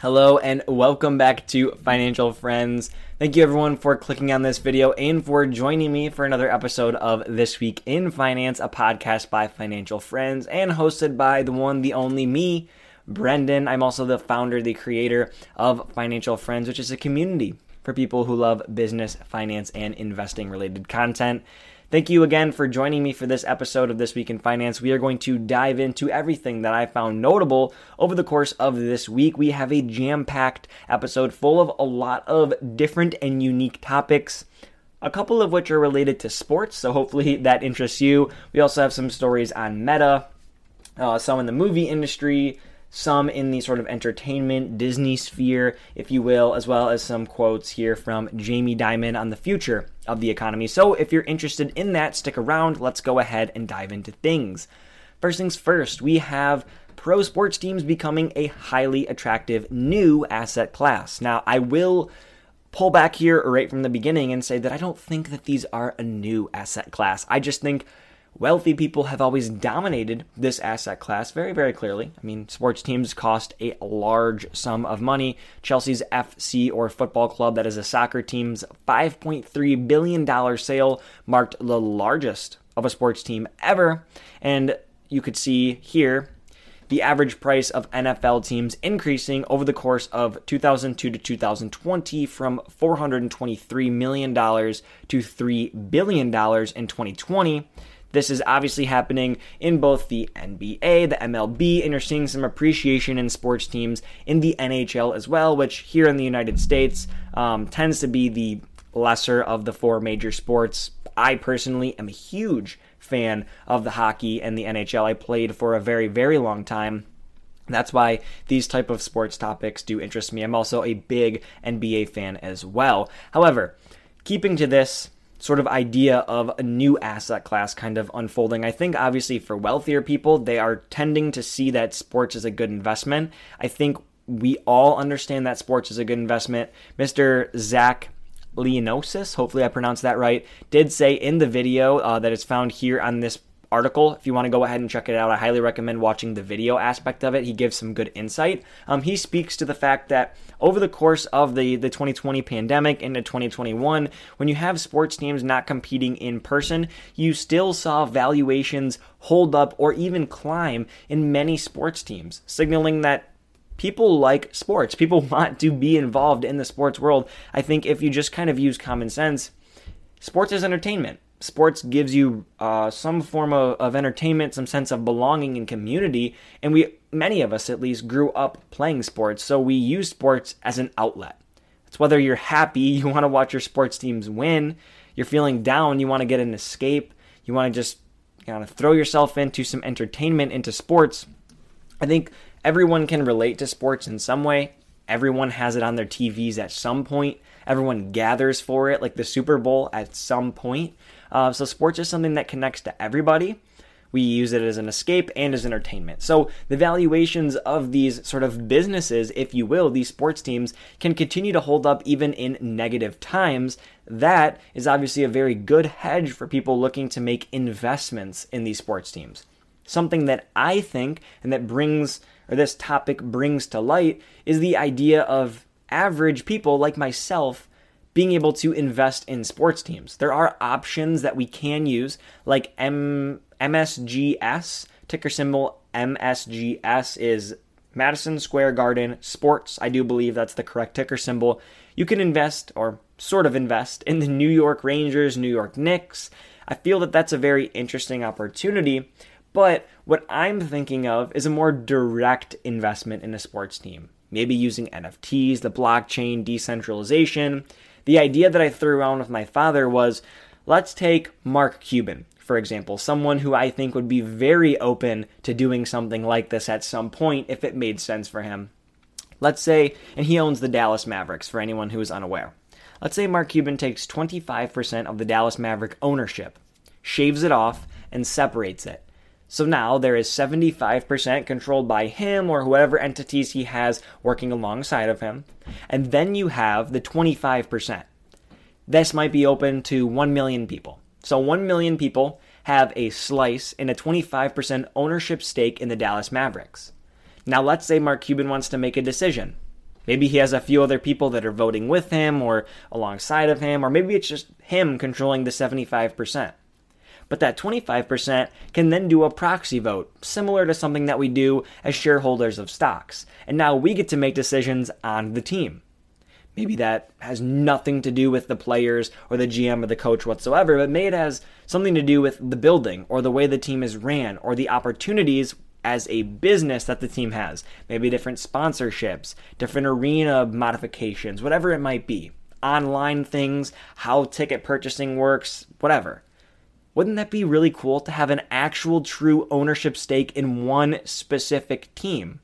Hello and welcome back to Financial Friends. Thank you everyone for clicking on this video and for joining me for another episode of This Week in Finance, a podcast by Financial Friends and hosted by the one, the only me, Brendan. I'm also the founder, the creator of Financial Friends, which is a community for people who love business, finance, and investing related content. Thank you again for joining me for this episode of This Week in Finance. We are going to dive into everything that I found notable over the course of this week. We have a jam packed episode full of a lot of different and unique topics. A couple of which are related to sports, so hopefully that interests you. We also have some stories on meta, uh, some in the movie industry, some in the sort of entertainment Disney sphere, if you will, as well as some quotes here from Jamie Dimon on the future of the economy. So if you're interested in that, stick around. Let's go ahead and dive into things. First things first, we have pro sports teams becoming a highly attractive new asset class. Now, I will pull back here right from the beginning and say that I don't think that these are a new asset class. I just think Wealthy people have always dominated this asset class very, very clearly. I mean, sports teams cost a large sum of money. Chelsea's FC or football club, that is a soccer team's $5.3 billion sale, marked the largest of a sports team ever. And you could see here the average price of NFL teams increasing over the course of 2002 to 2020 from $423 million to $3 billion in 2020. This is obviously happening in both the NBA, the MLB, and you're seeing some appreciation in sports teams in the NHL as well, which here in the United States um, tends to be the lesser of the four major sports. I personally am a huge fan of the hockey and the NHL. I played for a very, very long time. That's why these type of sports topics do interest me. I'm also a big NBA fan as well. However, keeping to this, sort of idea of a new asset class kind of unfolding. I think obviously for wealthier people, they are tending to see that sports is a good investment. I think we all understand that sports is a good investment. Mr. Zach Leonosis, hopefully I pronounced that right, did say in the video uh, that is found here on this article. If you want to go ahead and check it out, I highly recommend watching the video aspect of it. He gives some good insight. Um, he speaks to the fact that over the course of the, the 2020 pandemic into 2021, when you have sports teams not competing in person, you still saw valuations hold up or even climb in many sports teams, signaling that people like sports. People want to be involved in the sports world. I think if you just kind of use common sense, sports is entertainment sports gives you uh, some form of, of entertainment, some sense of belonging and community. And we, many of us at least, grew up playing sports, so we use sports as an outlet. It's whether you're happy, you want to watch your sports teams win, you're feeling down, you want to get an escape, you want to just kind of throw yourself into some entertainment, into sports. I think everyone can relate to sports in some way. Everyone has it on their TVs at some point. Everyone gathers for it, like the Super Bowl at some point. Uh, so sports is something that connects to everybody. We use it as an escape and as entertainment. So the valuations of these sort of businesses, if you will, these sports teams, can continue to hold up even in negative times. That is obviously a very good hedge for people looking to make investments in these sports teams. Something that I think and that brings, or this topic brings to light, is the idea of average people like myself being able to invest in sports teams. There are options that we can use, like M- MSGS, ticker symbol MSGS is Madison Square Garden Sports. I do believe that's the correct ticker symbol. You can invest, or sort of invest, in the New York Rangers, New York Knicks. I feel that that's a very interesting opportunity. But what I'm thinking of is a more direct investment in a sports team. Maybe using NFTs, the blockchain, decentralization, the idea that I threw around with my father was let's take Mark Cuban, for example, someone who I think would be very open to doing something like this at some point if it made sense for him. Let's say, and he owns the Dallas Mavericks for anyone who is unaware. Let's say Mark Cuban takes 25% of the Dallas Maverick ownership, shaves it off, and separates it. So now there is 75% controlled by him or whoever entities he has working alongside of him. And then you have the 25%. This might be open to 1 million people. So 1 million people have a slice in a 25% ownership stake in the Dallas Mavericks. Now let's say Mark Cuban wants to make a decision. Maybe he has a few other people that are voting with him or alongside of him, or maybe it's just him controlling the 75%. But that 25% can then do a proxy vote, similar to something that we do as shareholders of stocks. And now we get to make decisions on the team. Maybe that has nothing to do with the players or the GM or the coach whatsoever, but maybe it has something to do with the building or the way the team is ran or the opportunities as a business that the team has. Maybe different sponsorships, different arena modifications, whatever it might be. Online things, how ticket purchasing works, whatever. Wouldn't that be really cool to have an actual true ownership stake in one specific team?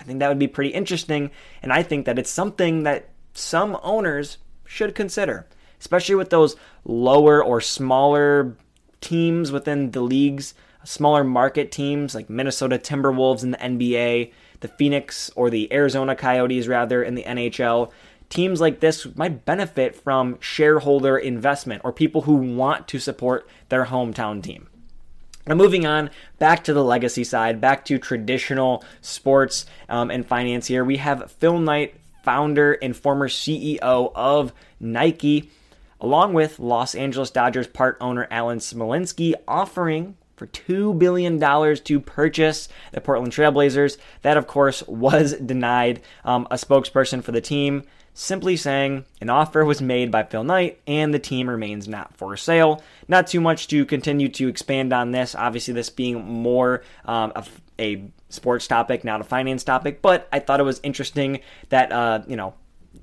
I think that would be pretty interesting, and I think that it's something that some owners should consider, especially with those lower or smaller teams within the leagues, smaller market teams like Minnesota Timberwolves in the NBA, the Phoenix or the Arizona Coyotes, rather, in the NHL. Teams like this might benefit from shareholder investment or people who want to support their hometown team. Now, moving on back to the legacy side, back to traditional sports um, and finance here, we have Phil Knight, founder and former CEO of Nike, along with Los Angeles Dodgers part owner Alan Smolinisky, offering for $2 billion to purchase the Portland Trailblazers. That, of course, was denied. Um, a spokesperson for the team simply saying an offer was made by Phil Knight and the team remains not for sale. Not too much to continue to expand on this. Obviously, this being more um, of a sports topic, not a finance topic, but I thought it was interesting that, uh, you know,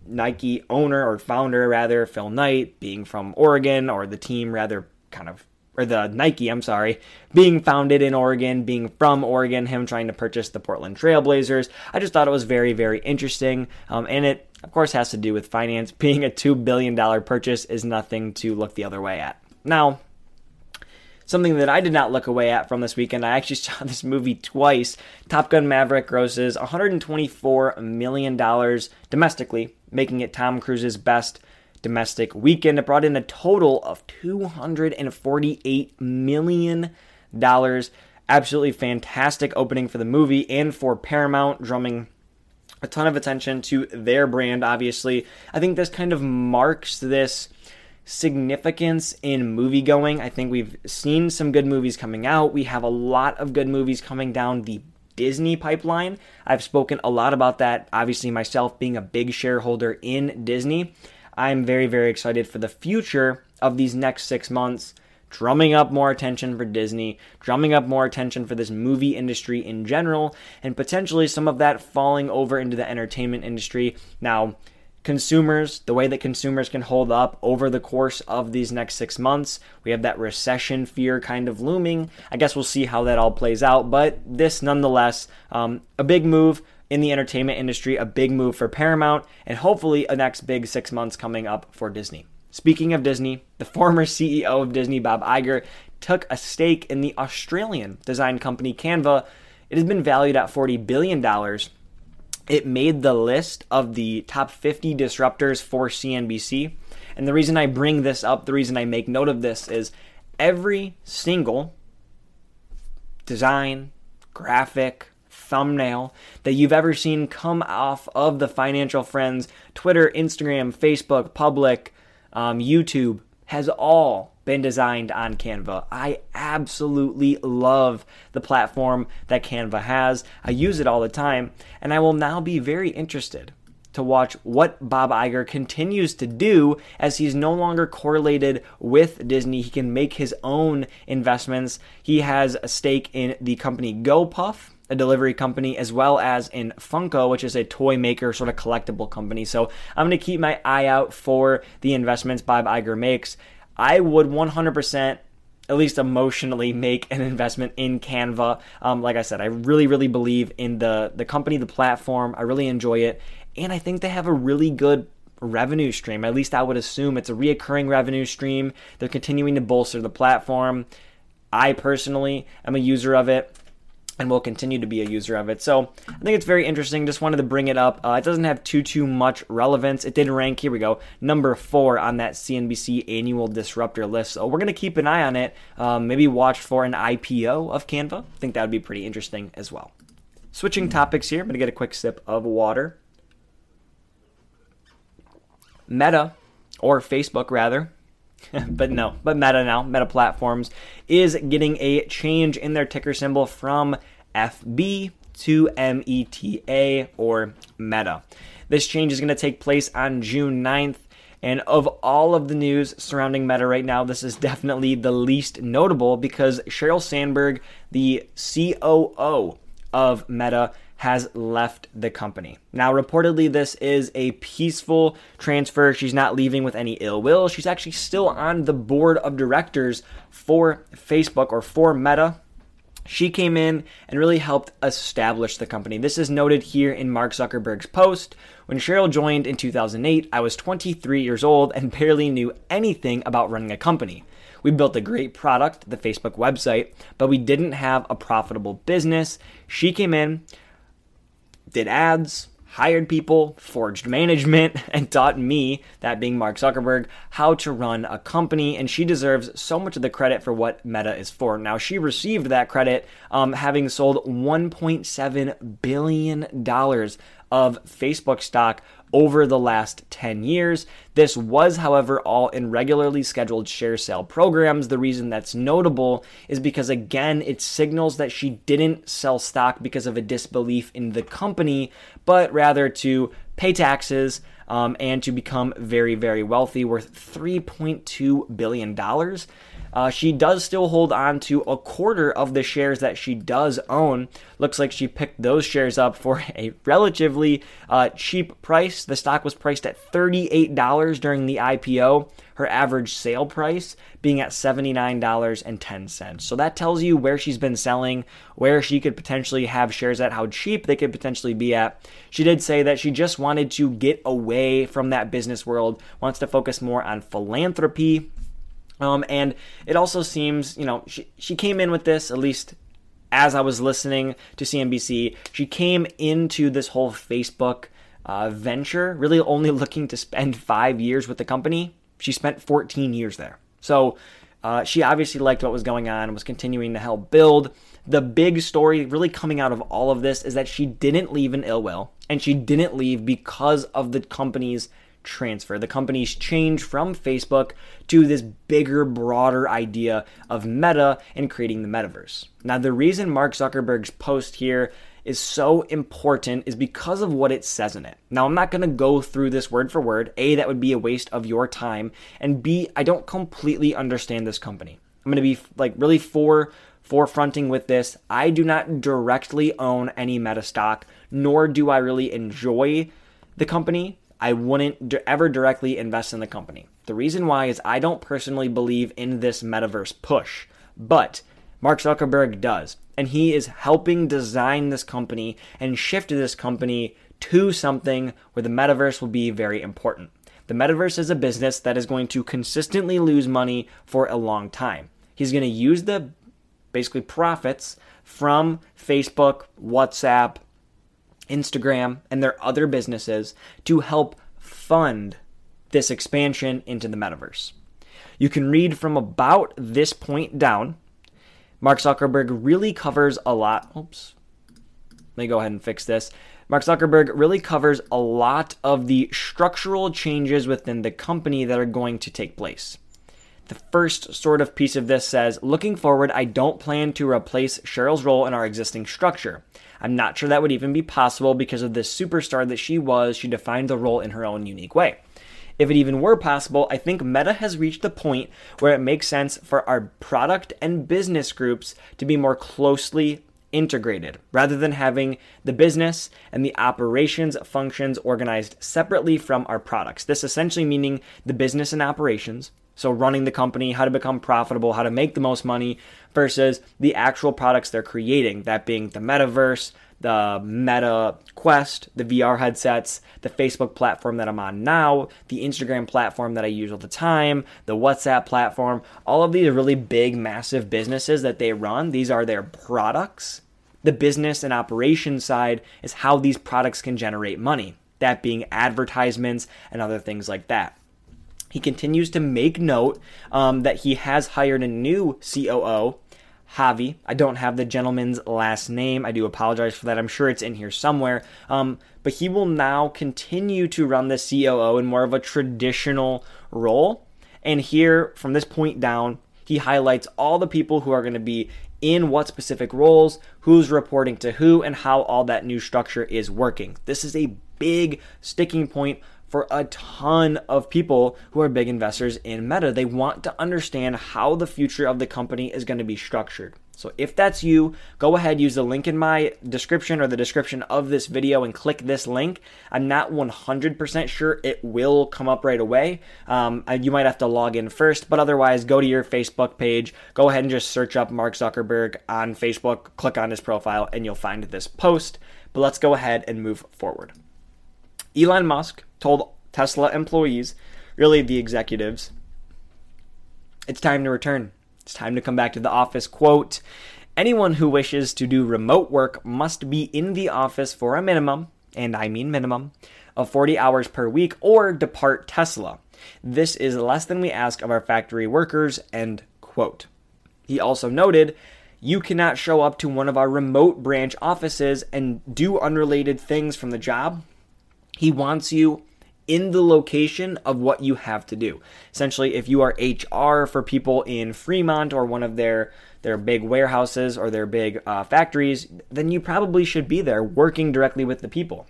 Nike owner or founder, rather, Phil Knight, being from Oregon, or the team, rather, kind of or the Nike, I'm sorry, being founded in Oregon, being from Oregon, him trying to purchase the Portland Trailblazers. I just thought it was very, very interesting. Um, and it, of course, has to do with finance. Being a $2 billion purchase is nothing to look the other way at. Now, something that I did not look away at from this weekend. I actually saw this movie twice. Top Gun Maverick grosses $124 million domestically, making it Tom Cruise's best domestic weekend. It brought in a total of $248 million. Absolutely fantastic opening for the movie and for Paramount, drumming a ton of attention to their brand, obviously. I think this kind of marks this significance in movie going. I think we've seen some good movies coming out. We have a lot of good movies coming down the Disney pipeline. I've spoken a lot about that, obviously, myself being a big shareholder in Disney. I'm very, very excited for the future of these next six months, drumming up more attention for Disney, drumming up more attention for this movie industry in general, and potentially some of that falling over into the entertainment industry. Now, consumers, the way that consumers can hold up over the course of these next six months. We have that recession fear kind of looming. I guess we'll see how that all plays out, but this nonetheless, um, a big move in the entertainment industry, a big move for Paramount, and hopefully a next big six months coming up for Disney. Speaking of Disney, the former CEO of Disney, Bob Iger, took a stake in the Australian design company Canva. It has been valued at $40 billion. It made the list of the top 50 disruptors for CNBC. And the reason I bring this up, the reason I make note of this is every single design, graphic, thumbnail that you've ever seen come off of the Financial Friends Twitter, Instagram, Facebook, Public, um, YouTube has all been designed on Canva. I absolutely love the platform that Canva has. I use it all the time, and I will now be very interested to watch what Bob Iger continues to do as he's no longer correlated with Disney. He can make his own investments. He has a stake in the company GoPuff, a delivery company, as well as in Funko, which is a toy maker, sort of collectible company. So I'm going to keep my eye out for the investments Bob Iger makes. I would 100% at least emotionally make an investment in Canva. Um, like I said, I really, really believe in the the company, the platform. I really enjoy it, and I think they have a really good revenue stream. At least I would assume it's a reoccurring revenue stream. They're continuing to bolster the platform. I personally am a user of it and will continue to be a user of it. So I think it's very interesting. Just wanted to bring it up. Uh, it doesn't have too too much relevance. It did rank. Here we go, number four on that CNBC annual disruptor list. So we're gonna keep an eye on it. Um, maybe watch for an IPO of Canva. I think that would be pretty interesting as well. Switching topics here. I'm gonna get a quick sip of water. Meta, or Facebook rather, but no, but Meta now, Meta Platforms, is getting a change in their ticker symbol from FB to META or Meta. This change is going to take place on June 9th. And of all of the news surrounding Meta right now, this is definitely the least notable because Sheryl Sandberg, the COO of Meta, has left the company. Now, reportedly, this is a peaceful transfer. She's not leaving with any ill will. She's actually still on the board of directors for Facebook or for Meta. She came in and really helped establish the company. This is noted here in Mark Zuckerberg's post. When Sheryl joined in 2008, I was 23 years old and barely knew anything about running a company. We built a great product, the Facebook website, but we didn't have a profitable business. She came in, did ads, hired people, forged management, and taught me, that being Mark Zuckerberg, how to run a company. And she deserves so much of the credit for what Meta is for. Now, she received that credit um, having sold $1.7 billion of Facebook stock over the last 10 years. This was, however, all in regularly scheduled share sale programs. The reason that's notable is because, again, it signals that she didn't sell stock because of a disbelief in the company, but rather to pay taxes. Um, and to become very, very wealthy, worth $3.2 billion. Uh, she does still hold on to a quarter of the shares that she does own. Looks like she picked those shares up for a relatively uh, cheap price. The stock was priced at $38 during the IPO, her average sale price being at $79.10. So that tells you where she's been selling, where she could potentially have shares at, how cheap they could potentially be at. She did say that she just wanted to get away from that business world, wants to focus more on philanthropy um, and it also seems, you know, she, she came in with this, at least as I was listening to CNBC, she came into this whole Facebook uh, venture really only looking to spend five years with the company. She spent 14 years there. So uh, she obviously liked what was going on and was continuing to help build. The big story really coming out of all of this is that she didn't leave in ill will, and she didn't leave because of the company's transfer. The company's change from Facebook to this bigger, broader idea of meta and creating the metaverse. Now, the reason Mark Zuckerberg's post here is so important is because of what it says in it. Now, I'm not going to go through this word for word. A, that would be a waste of your time. And B, I don't completely understand this company. I'm going to be like really for forefronting with this. I do not directly own any meta stock, nor do I really enjoy the company. I wouldn't ever directly invest in the company. The reason why is I don't personally believe in this metaverse push, but Mark Zuckerberg does. And he is helping design this company and shift this company to something where the metaverse will be very important. The metaverse is a business that is going to consistently lose money for a long time. He's going to use the basically profits from Facebook, WhatsApp, Instagram, and their other businesses to help fund this expansion into the metaverse. You can read from about this point down. Mark Zuckerberg really covers a lot. Oops. Let me go ahead and fix this. Mark Zuckerberg really covers a lot of the structural changes within the company that are going to take place. The first sort of piece of this says Looking forward, I don't plan to replace Sheryl's role in our existing structure. I'm not sure that would even be possible because of the superstar that she was. She defined the role in her own unique way. If it even were possible, I think Meta has reached the point where it makes sense for our product and business groups to be more closely integrated rather than having the business and the operations functions organized separately from our products. This essentially meaning the business and operations so, running the company, how to become profitable, how to make the most money, versus the actual products they're creating, that being the metaverse, the Meta Quest, the VR headsets, the Facebook platform that I'm on now, the Instagram platform that I use all the time, the WhatsApp platform. All of these really big, massive businesses that they run. These are their products. The business and operation side is how these products can generate money, that being advertisements and other things like that. He continues to make note um, that he has hired a new COO, Javi. I don't have the gentleman's last name. I do apologize for that. I'm sure it's in here somewhere. Um, but he will now continue to run the COO in more of a traditional role. And here, from this point down, he highlights all the people who are going to be in what specific roles, who's reporting to who, and how all that new structure is working. This is a big sticking point for a ton of people who are big investors in Meta. They want to understand how the future of the company is going to be structured. So if that's you, go ahead, use the link in my description or the description of this video and click this link. I'm not 100% sure it will come up right away. Um, you might have to log in first, but otherwise, go to your Facebook page, go ahead and just search up Mark Zuckerberg on Facebook, click on his profile, and you'll find this post. But let's go ahead and move forward. Elon Musk told Tesla employees, really the executives, it's time to return. It's time to come back to the office. Quote Anyone who wishes to do remote work must be in the office for a minimum, and I mean minimum, of 40 hours per week or depart Tesla. This is less than we ask of our factory workers. End quote. He also noted you cannot show up to one of our remote branch offices and do unrelated things from the job. He wants you in the location of what you have to do. Essentially, if you are HR for people in Fremont or one of their their big warehouses or their big uh, factories, then you probably should be there working directly with the people.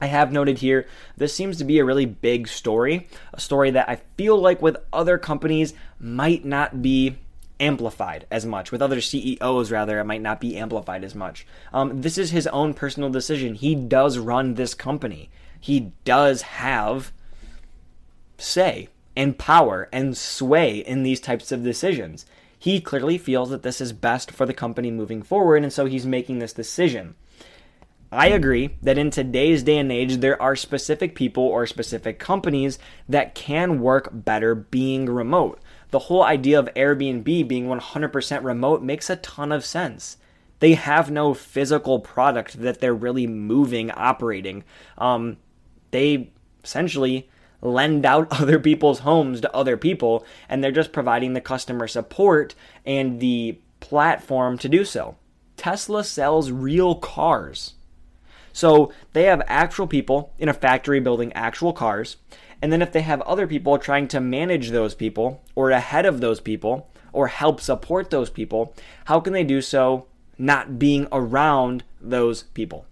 I have noted here this seems to be a really big story, a story that I feel like with other companies might not be amplified as much. With other CEOs, rather, it might not be amplified as much. Um, this is his own personal decision. He does run this company he does have say and power and sway in these types of decisions. He clearly feels that this is best for the company moving forward, and so he's making this decision. I agree that in today's day and age, there are specific people or specific companies that can work better being remote. The whole idea of Airbnb being 100% remote makes a ton of sense. They have no physical product that they're really moving, operating. Um, they essentially lend out other people's homes to other people and they're just providing the customer support and the platform to do so. Tesla sells real cars. So they have actual people in a factory building actual cars. And then if they have other people trying to manage those people or ahead of those people or help support those people, how can they do so not being around those people?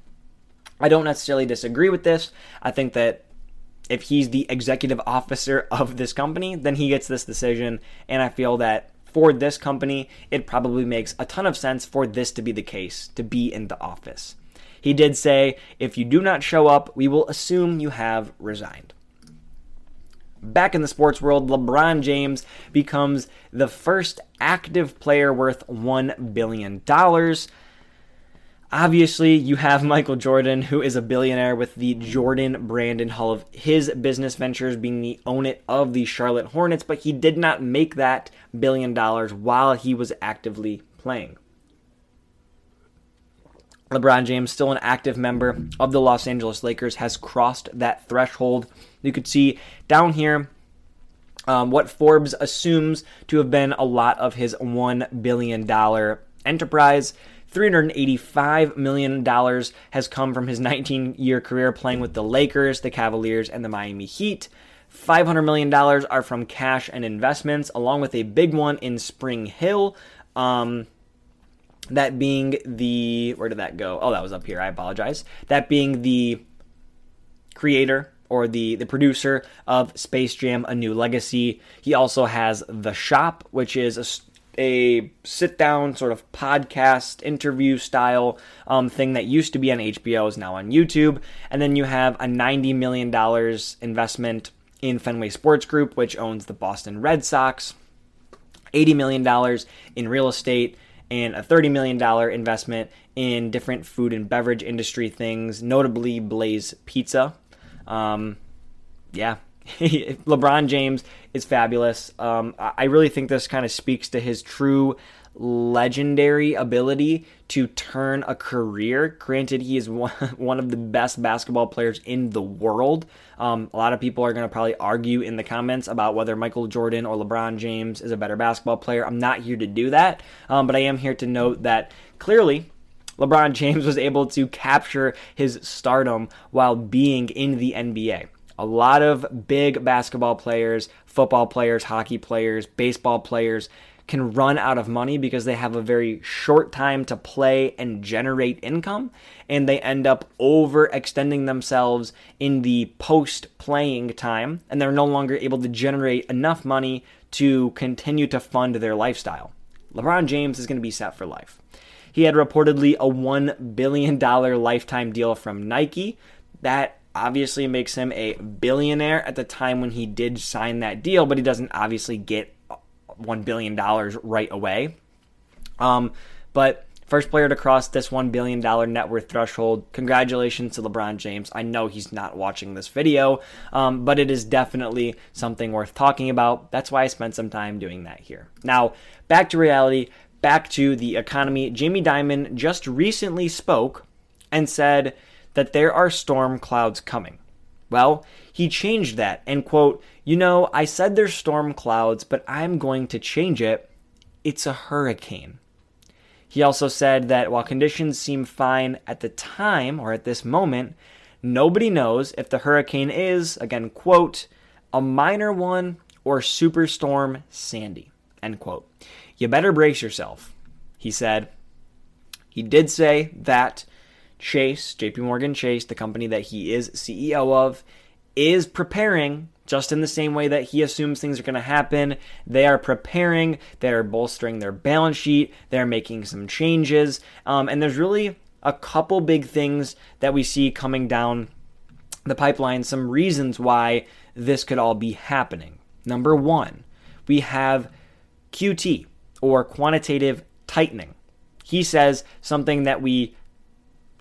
I don't necessarily disagree with this. I think that if he's the executive officer of this company, then he gets this decision. And I feel that for this company, it probably makes a ton of sense for this to be the case, to be in the office. He did say, if you do not show up, we will assume you have resigned. Back in the sports world, LeBron James becomes the first active player worth $1 billion. Obviously, you have Michael Jordan, who is a billionaire with the Jordan brand and all of his business ventures being the own it of the Charlotte Hornets, but he did not make that billion dollars while he was actively playing. LeBron James, still an active member of the Los Angeles Lakers, has crossed that threshold. You could see down here um, what Forbes assumes to have been a lot of his $1 billion enterprise. $385 million has come from his 19 year career playing with the Lakers, the Cavaliers, and the Miami Heat. $500 million are from cash and investments, along with a big one in SpringHill. Um, that being the. Where did that go? Oh, that was up here. I apologize. That being the creator or the, the producer of Space Jam A New Legacy. He also has The Shop, which is a a sit down sort of podcast interview style um, thing that used to be on HBO is now on YouTube. And then you have a $90 million investment in Fenway Sports Group, which owns the Boston Red Sox, $80 million in real estate, and a $30 million investment in different food and beverage industry things, notably Blaze Pizza. Um, yeah, LeBron James is fabulous. Um, I really think this kind of speaks to his true legendary ability to turn a career. Granted, he is one of the best basketball players in the world. Um, a lot of people are going to probably argue in the comments about whether Michael Jordan or LeBron James is a better basketball player. I'm not here to do that, um, but I am here to note that clearly LeBron James was able to capture his stardom while being in the NBA. A lot of big basketball players, football players, hockey players, baseball players can run out of money because they have a very short time to play and generate income, and they end up overextending themselves in the post playing time, and they're no longer able to generate enough money to continue to fund their lifestyle. LeBron James is going to be set for life. He had reportedly a $1 billion lifetime deal from Nike. That obviously makes him a billionaire at the time when he did sign that deal, but he doesn't obviously get $1 billion right away. Um, but first player to cross this $1 billion net worth threshold. Congratulations to LeBron James. I know he's not watching this video, um, but it is definitely something worth talking about. That's why I spent some time doing that here. Now, back to reality, back to the economy. Jamie Dimon just recently spoke and said that there are storm clouds coming. Well, he changed that and, quote, you know, I said there's storm clouds, but I'm going to change it. It's a hurricane. He also said that while conditions seem fine at the time or at this moment, nobody knows if the hurricane is, again, quote, a minor one or Superstorm Sandy, end quote. You better brace yourself, he said. He did say that Chase, JP Morgan Chase, the company that he is CEO of, is preparing just in the same way that he assumes things are going to happen. They are preparing, they're bolstering their balance sheet, they're making some changes, um, and there's really a couple big things that we see coming down the pipeline, some reasons why this could all be happening. Number one, we have QT or quantitative tightening. He says something that we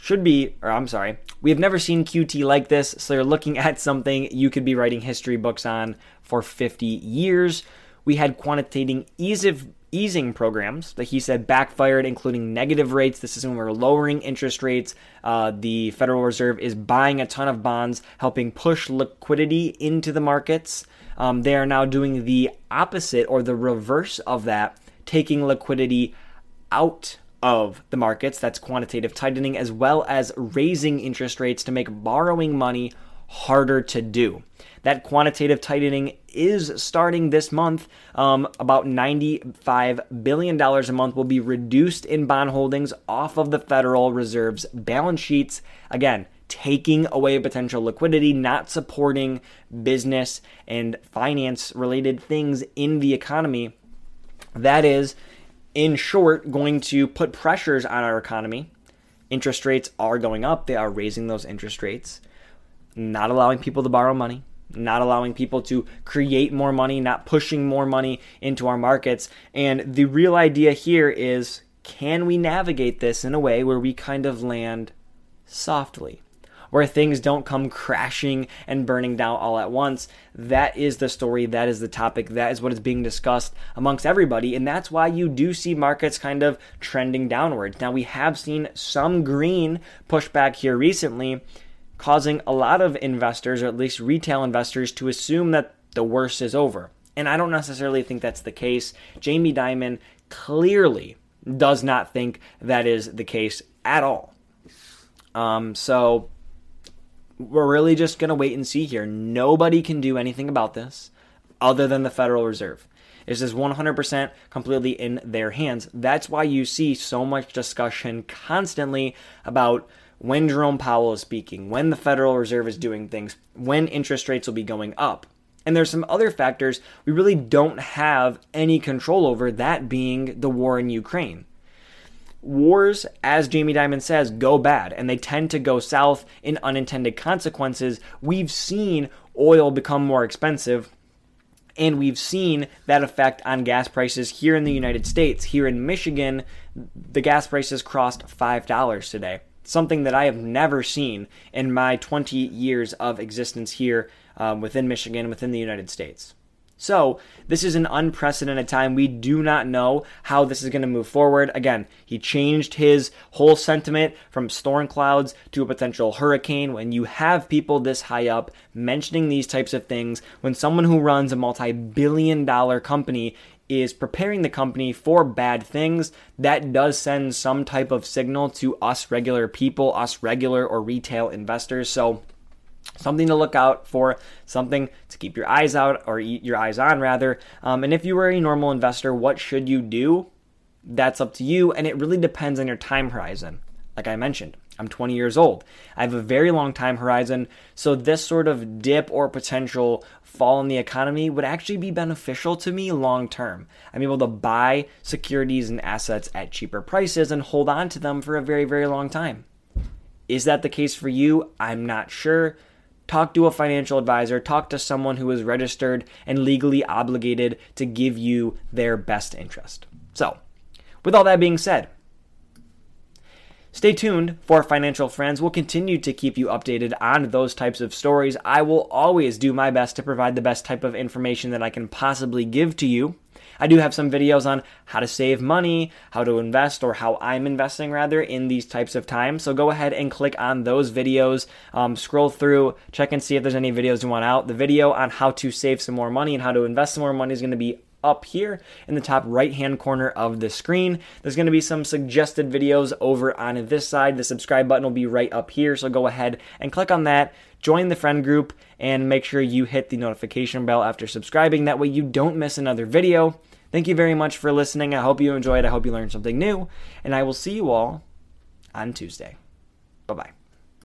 should be, or I'm sorry, we have never seen QT like this, so you're looking at something you could be writing history books on for 50 years. We had quantitative easing programs that he said backfired, including negative rates. This is when we're lowering interest rates. Uh, the Federal Reserve is buying a ton of bonds, helping push liquidity into the markets. Um, they are now doing the opposite or the reverse of that, taking liquidity out of the markets. That's quantitative tightening, as well as raising interest rates to make borrowing money harder to do. That quantitative tightening is starting this month. Um, about $95 billion a month will be reduced in bond holdings off of the Federal Reserve's balance sheets. Again, taking away potential liquidity, not supporting business and finance related things in the economy. That is in short, going to put pressures on our economy. Interest rates are going up, they are raising those interest rates, not allowing people to borrow money, not allowing people to create more money, not pushing more money into our markets. And the real idea here is can we navigate this in a way where we kind of land softly? Where things don't come crashing and burning down all at once. That is the story. That is the topic. That is what is being discussed amongst everybody. And that's why you do see markets kind of trending downwards. Now, we have seen some green pushback here recently, causing a lot of investors, or at least retail investors, to assume that the worst is over. And I don't necessarily think that's the case. Jamie Dimon clearly does not think that is the case at all. Um, so we're really just going to wait and see here. Nobody can do anything about this other than the Federal Reserve. This is 100% completely in their hands. That's why you see so much discussion constantly about when Jerome Powell is speaking, when the Federal Reserve is doing things, when interest rates will be going up. And there's some other factors we really don't have any control over, that being the war in Ukraine wars, as Jamie Dimon says, go bad and they tend to go south in unintended consequences. We've seen oil become more expensive. And we've seen that effect on gas prices here in the United States. Here in Michigan, the gas prices crossed $5 today. Something that I have never seen in my 20 years of existence here um, within Michigan, within the United States. So, this is an unprecedented time. We do not know how this is going to move forward. Again, he changed his whole sentiment from storm clouds to a potential hurricane. When you have people this high up mentioning these types of things, when someone who runs a multi billion dollar company is preparing the company for bad things, that does send some type of signal to us regular people, us regular or retail investors. So, something to look out for, something to keep your eyes out or your eyes on rather. Um, and if you were a normal investor, what should you do? That's up to you, and it really depends on your time horizon. Like I mentioned, I'm 20 years old. I have a very long time horizon, so this sort of dip or potential fall in the economy would actually be beneficial to me long term. I'm able to buy securities and assets at cheaper prices and hold on to them for a very, very long time. Is that the case for you? I'm not sure talk to a financial advisor, talk to someone who is registered and legally obligated to give you their best interest. So, with all that being said, Stay tuned for Financial Friends. We'll continue to keep you updated on those types of stories. I will always do my best to provide the best type of information that I can possibly give to you. I do have some videos on how to save money, how to invest, or how I'm investing rather in these types of times. So go ahead and click on those videos, um, scroll through, check and see if there's any videos you want out. The video on how to save some more money and how to invest some more money is going to be up here in the top right hand corner of the screen. There's going to be some suggested videos over on this side. The subscribe button will be right up here, so go ahead and click on that. Join the friend group and make sure you hit the notification bell after subscribing. That way you don't miss another video. Thank you very much for listening. I hope you enjoyed. I hope you learned something new. And I will see you all on Tuesday. Bye bye.